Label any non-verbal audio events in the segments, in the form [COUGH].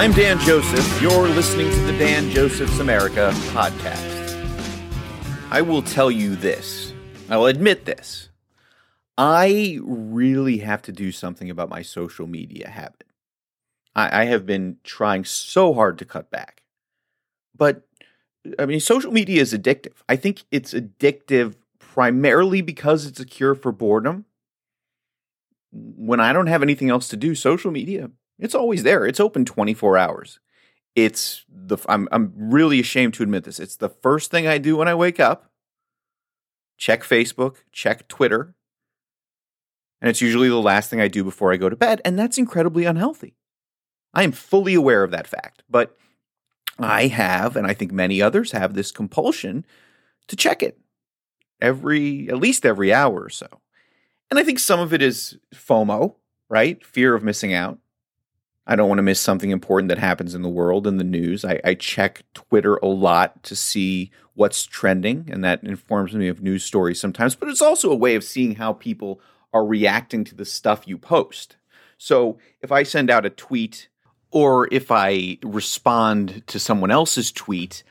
I'm Dan Joseph. You're listening to the Dan Joseph's America podcast. I will tell you this. I will admit this. I really have to do something about my social media habit. I, I have been trying so hard to cut back. But I mean, social media is addictive. I think it's addictive primarily because it's a cure for boredom. When I don't have anything else to do, social media, it's always there. It's open 24 hours. It's the I'm I'm really ashamed to admit this. It's the first thing I do when I wake up. Check Facebook, check Twitter. And it's usually the last thing I do before I go to bed, and that's incredibly unhealthy. I am fully aware of that fact, but I have, and I think many others have, this compulsion to check it every, at least every hour or so. And I think some of it is FOMO, right? Fear of missing out. I don't want to miss something important that happens in the world and the news. I, I, check Twitter a lot to see what's trending, and that informs me of news stories sometimes. But it's also a way of seeing how people are reacting to the stuff you post. So if I send out a tweet or if I respond to someone else's tweet,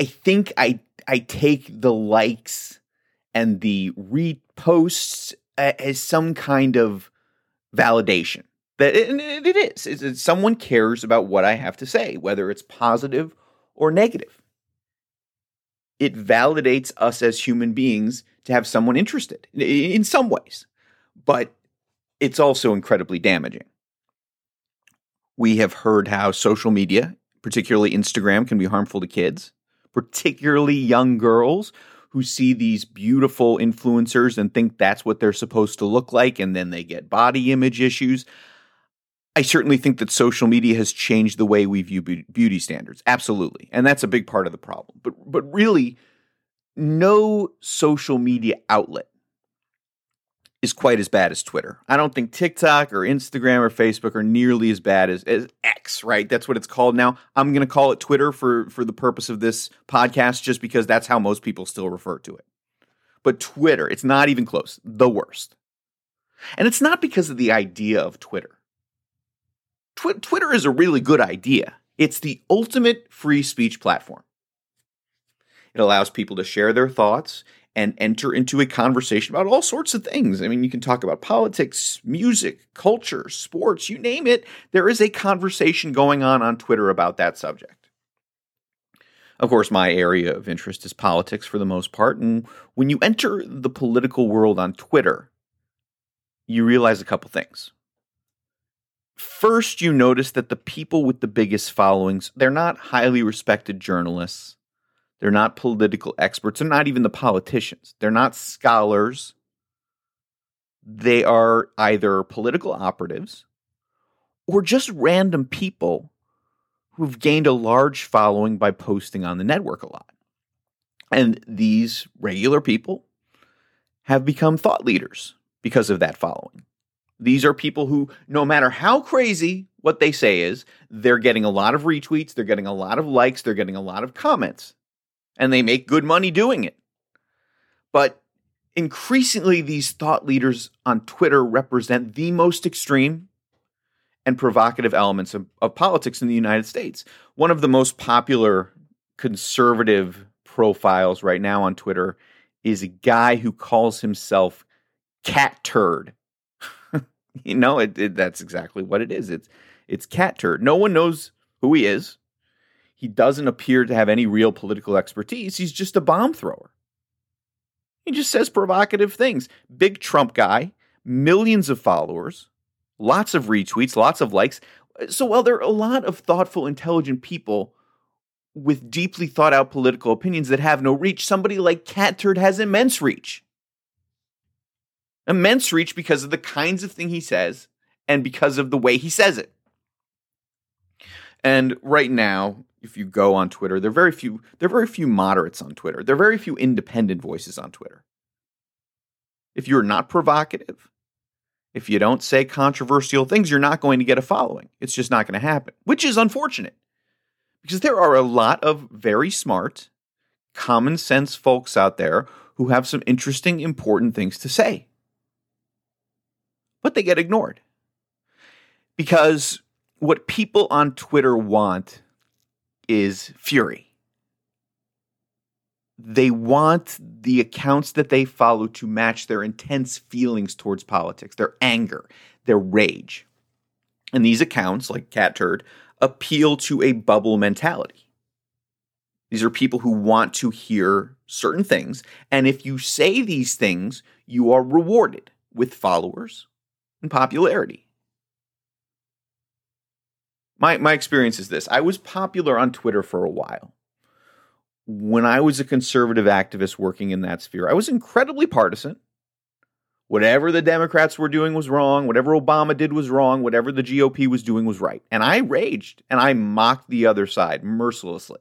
I think I I take the likes and the reposts as some kind of validation. That it, it is. It's, someone cares about what I have to say, whether it's positive or negative. It validates us as human beings to have someone interested in some ways, but it's also incredibly damaging. We have heard how social media, particularly Instagram, can be harmful to kids, particularly young girls who see these beautiful influencers and think that's what they're supposed to look like, and then they get body image issues. I certainly think that social media has changed the way we view beauty standards. Absolutely. And that's a big part of the problem. But but really no social media outlet is quite as bad as Twitter. I don't think TikTok or Instagram or Facebook are nearly as bad as, as X, right? That's what it's called now. I'm going to call it Twitter for, for the purpose of this podcast, just because that's how most people still refer to it. But Twitter, it's not even close, the worst. And it's not because of the idea of Twitter. Tw- Twitter is a really good idea. It's the ultimate free speech platform. It allows people to share their thoughts and enter into a conversation about all sorts of things. I mean, you can talk about politics, music, culture, sports, you name it. There is a conversation going on on Twitter about that subject. Of course, my area of interest is politics for the most part. And when you enter the political world on Twitter, you realize a couple things. First, you notice that the people with the biggest followings, they're not highly respected journalists. They're not political experts. They're not even the politicians. They're not scholars. They are either political operatives or just random people who've gained a large following by posting on the network a lot. And these regular people have become thought leaders because of that following. These are people who, no matter how crazy what they say is, they're getting a lot of retweets, they're getting a lot of likes, they're getting a lot of comments and they make good money doing it. But increasingly, these thought leaders on Twitter represent the most extreme and provocative elements of, of politics in the United States. One of the most popular conservative profiles right now on Twitter is a guy who calls himself Cat Turd. [LAUGHS] you know, it, it, that's exactly what it is. It's it's Cat Turd. No one knows who he is. He doesn't appear to have any real political expertise. He's just a bomb thrower. He just says provocative things. Big Trump guy, millions of followers, lots of retweets, lots of likes. So while there are a lot of thoughtful, intelligent people with deeply thought out political opinions that have no reach, somebody like Cat Turd has immense reach. Immense reach because of the kinds of thing he says and because of the way he says it. And right now, if you go on Twitter, there are very few there are very few moderates on Twitter. There are very few independent voices on Twitter. If you're not provocative, if you don't say controversial things, you're not going to get a following. It's just not going to happen, which is unfortunate. Because there are a lot of very smart, common sense folks out there who have some interesting, important things to say. But they get ignored. Because what people on Twitter want is fury. They want the accounts that they follow to match their intense feelings towards politics, their anger, their rage. And these accounts, like Cat Turd, appeal to a bubble mentality. These are people who want to hear certain things. And if you say these things, you are rewarded with followers and popularity. My, my experience is this I was popular on Twitter for a while. When I was a conservative activist working in that sphere, I was incredibly partisan. Whatever the Democrats were doing was wrong. Whatever Obama did was wrong. Whatever the GOP was doing was right. And I raged and I mocked the other side mercilessly.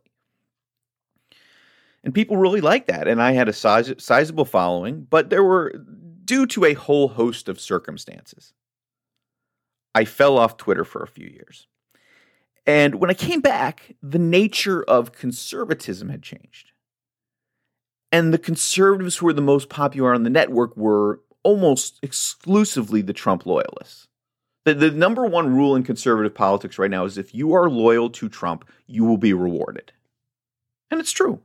And people really liked that. And I had a size, sizable following, but there were, due to a whole host of circumstances, I fell off Twitter for a few years. And when I came back, the nature of conservatism had changed. And the conservatives who were the most popular on the network were almost exclusively the Trump loyalists. The, the number one rule in conservative politics right now is if you are loyal to Trump, you will be rewarded. And it's true.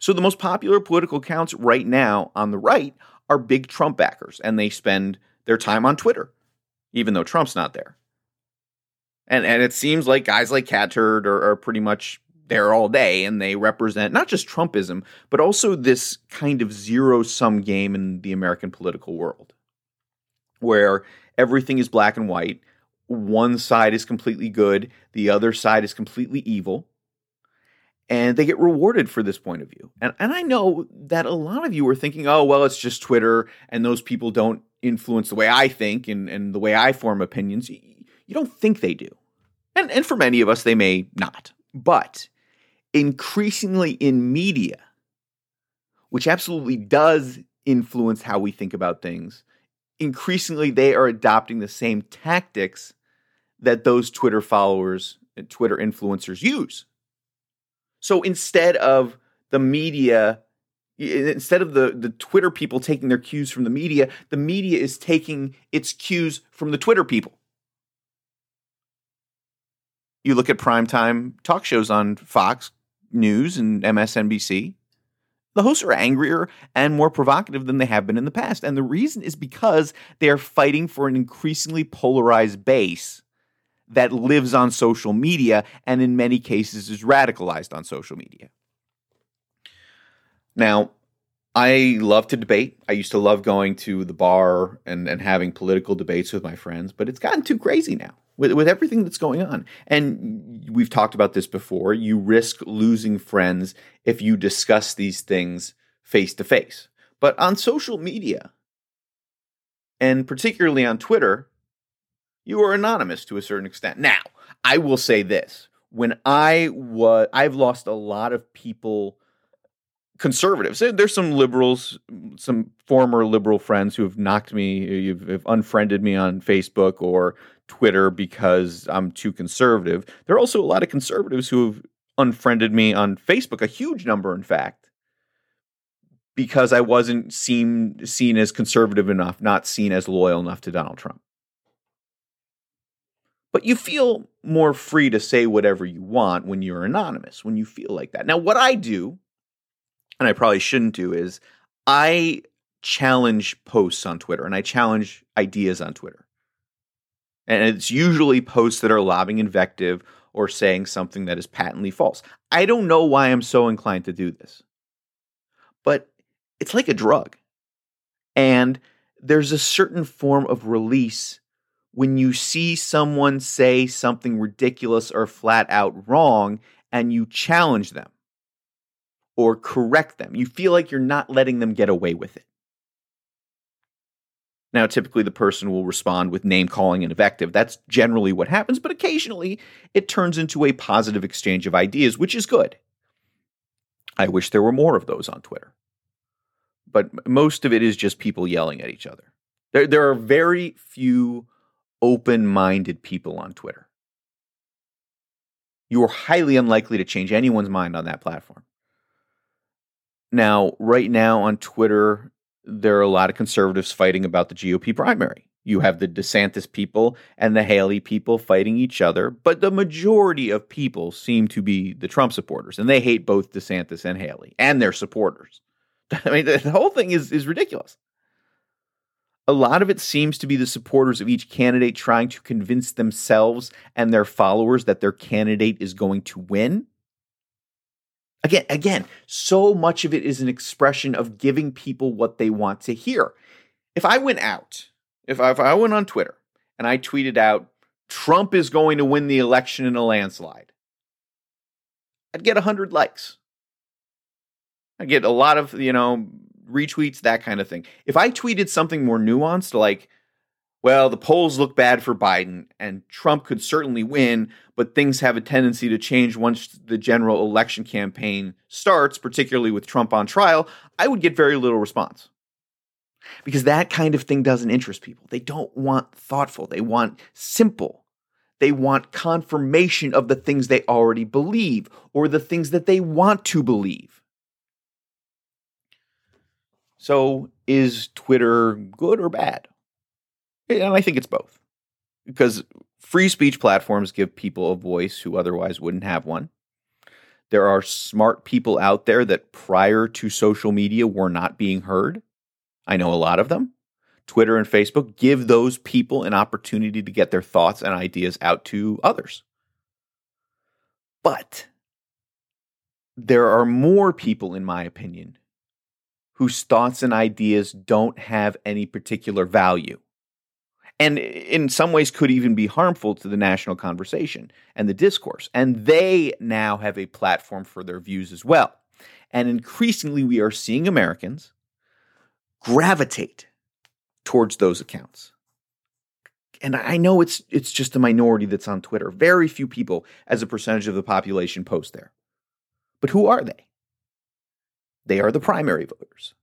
So the most popular political accounts right now on the right are big Trump backers, and they spend their time on Twitter, even though Trump's not there. And and it seems like guys like Cat Turd are, are pretty much there all day and they represent not just Trumpism, but also this kind of zero sum game in the American political world where everything is black and white. One side is completely good, the other side is completely evil. And they get rewarded for this point of view. And, and I know that a lot of you are thinking, oh, well, it's just Twitter and those people don't influence the way I think and, and the way I form opinions. You don't think they do. And, and for many of us, they may not. But increasingly in media, which absolutely does influence how we think about things, increasingly they are adopting the same tactics that those Twitter followers and Twitter influencers use. So instead of the media, instead of the, the Twitter people taking their cues from the media, the media is taking its cues from the Twitter people. You look at primetime talk shows on Fox, News and MSNBC, the hosts are angrier and more provocative than they have been in the past. And the reason is because they are fighting for an increasingly polarized base that lives on social media and in many cases is radicalized on social media. Now, I love to debate. I used to love going to the bar and, and having political debates with my friends, but it's gotten too crazy now with, with everything that's going on. And we've talked about this before. You risk losing friends if you discuss these things face to face. But on social media, and particularly on Twitter, you are anonymous to a certain extent. Now, I will say this. When I was I've lost a lot of people conservatives. There's some liberals, some former liberal friends who have knocked me, have unfriended me on Facebook or Twitter because I'm too conservative. There are also a lot of conservatives who have unfriended me on Facebook, a huge number, in fact, because I wasn't seen seen as conservative enough, not seen as loyal enough to Donald Trump. But you feel more free to say whatever you want when you're anonymous, when you feel like that. Now, what I do, and I probably shouldn't do, is I challenge posts on Twitter and I challenge ideas on Twitter. And it's usually posts that are lobbing invective or saying something that is patently false. I don't know why I'm so inclined to do this, but it's like a drug. And there's a certain form of release when you see someone say something ridiculous or flat out wrong and you challenge them or correct them. You feel like you're not letting them get away with it. Now, typically the person will respond with name calling and invective. That's generally what happens, but occasionally it turns into a positive exchange of ideas, which is good. I wish there were more of those on Twitter. But most of it is just people yelling at each other. There, there are very few open minded people on Twitter. You are highly unlikely to change anyone's mind on that platform. Now, right now on Twitter, there are a lot of conservatives fighting about the GOP primary. You have the DeSantis people and the Haley people fighting each other, but the majority of people seem to be the Trump supporters, and they hate both DeSantis and Haley and their supporters. [LAUGHS] I mean, the whole thing is, is ridiculous. A lot of it seems to be the supporters of each candidate trying to convince themselves and their followers that their candidate is going to win. Again, again, so much of it is an expression of giving people what they want to hear. If I went out, if I, if I went on Twitter and I tweeted out, Trump is going to win the election in a landslide, I'd get 100 likes. I'd get a lot of, you know, retweets, that kind of thing. If I tweeted something more nuanced, like, well, the polls look bad for Biden and Trump could certainly win, but things have a tendency to change once the general election campaign starts, particularly with Trump on trial, I would get very little response. Because that kind of thing doesn't interest people. They don't want thoughtful, they want simple. They want confirmation of the things they already believe or the things that they want to believe. So is Twitter good or bad? And I think it's both. Because free speech platforms give people a voice who otherwise wouldn't have one. There are smart people out there that prior to social media were not being heard. I know a lot of them. Twitter and Facebook give those people an opportunity to get their thoughts and ideas out to others. But there are more people, in my opinion, whose thoughts and ideas don't have any particular value. And in some ways, could even be harmful to the national conversation and the discourse. And they now have a platform for their views as well. And increasingly, we are seeing Americans gravitate towards those accounts. And I know it's it's just a minority that's on Twitter. Very few people as a percentage of the population post there. But who are they? They are the primary voters.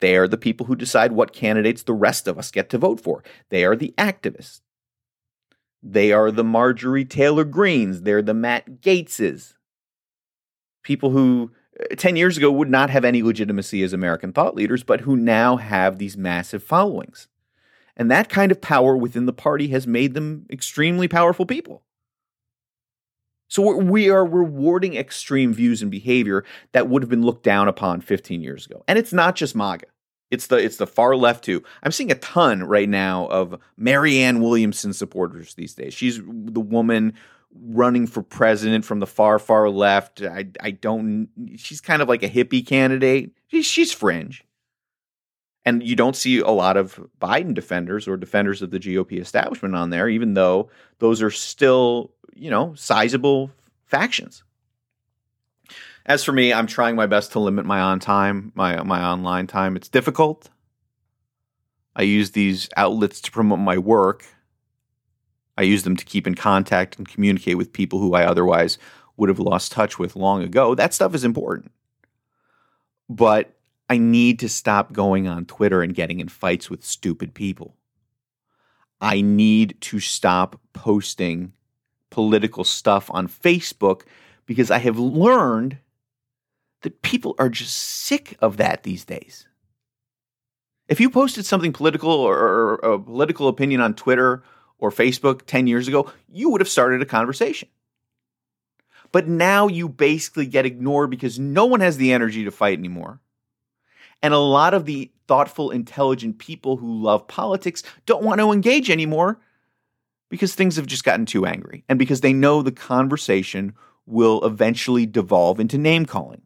They are the people who decide what candidates the rest of us get to vote for. They are the activists. They are the Marjorie Taylor Greenes. They're the Matt Gaetzes. People who uh, 10 years ago would not have any legitimacy as American thought leaders, but who now have these massive followings. And that kind of power within the party has made them extremely powerful people. So we are rewarding extreme views and behavior that would have been looked down upon 15 years ago. And it's not just MAGA. It's the it's the far left too. I'm seeing a ton right now of Marianne Williamson supporters these days. She's the woman running for president from the far far left. I I don't. She's kind of like a hippie candidate. She's, she's fringe, and you don't see a lot of Biden defenders or defenders of the GOP establishment on there, even though those are still you know, sizable factions. As for me, I'm trying my best to limit my on time, my my online time. It's difficult. I use these outlets to promote my work. I use them to keep in contact and communicate with people who I otherwise would have lost touch with long ago. That stuff is important. But I need to stop going on Twitter and getting in fights with stupid people. I need to stop posting political stuff on Facebook because I have learned that people are just sick of that these days. If you posted something political or, a political opinion on Twitter or Facebook 10 years ago, you would have started a conversation. But now you basically get ignored because no one has the energy to fight anymore. And a lot of the thoughtful, intelligent people who love politics don't want to engage anymore because things have just gotten too angry and because they know the conversation will eventually devolve into name calling.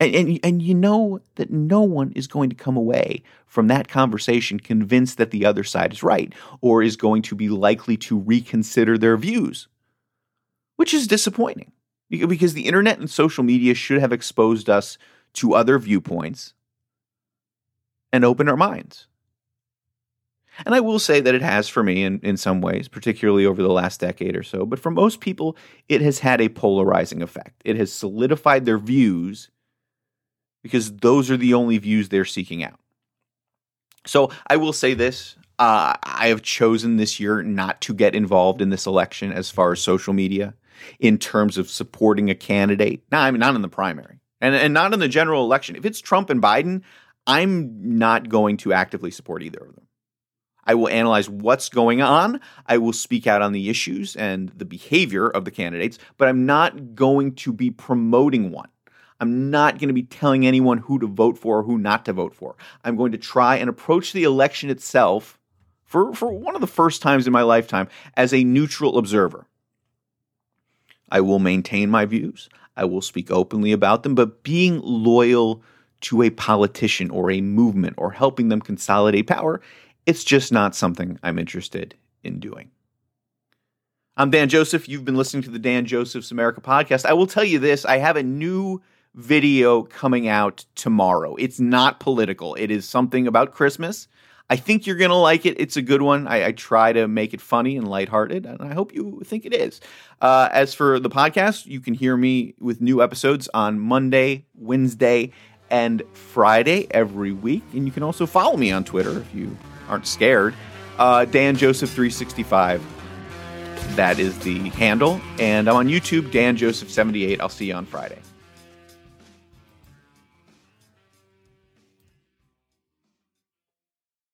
And, and, and you know that no one is going to come away from that conversation convinced that the other side is right or is going to be likely to reconsider their views, which is disappointing because the internet and social media should have exposed us to other viewpoints and open our minds. And I will say that it has for me in, in some ways, particularly over the last decade or so. But for most people, it has had a polarizing effect. It has solidified their views because those are the only views they're seeking out. So I will say this uh, I have chosen this year not to get involved in this election as far as social media in terms of supporting a candidate. Now, I mean, not in the primary and, and not in the general election. If it's Trump and Biden, I'm not going to actively support either of them I will analyze what's going on. I will speak out on the issues and the behavior of the candidates, but I'm not going to be promoting one. I'm not going to be telling anyone who to vote for or who not to vote for. I'm going to try and approach the election itself for, for one of the first times in my lifetime as a neutral observer. I will maintain my views. I will speak openly about them, but being loyal to a politician or a movement or helping them consolidate power, it's just not something I'm interested in doing. I'm Dan Joseph. You've been listening to the Dan Joseph's America podcast. I will tell you this I have a new video coming out tomorrow. It's not political, it is something about Christmas. I think you're going to like it. It's a good one. I, I, try to make it funny and lighthearted, and I hope you think it is. Uh, as for the podcast, you can hear me with new episodes on Monday, Wednesday, and Friday every week. And you can also follow me on Twitter if you aren't scared. Uh, Dan Joseph 365. That is the handle. And I'm on YouTube, Dan Joseph 78. I'll see you on Friday.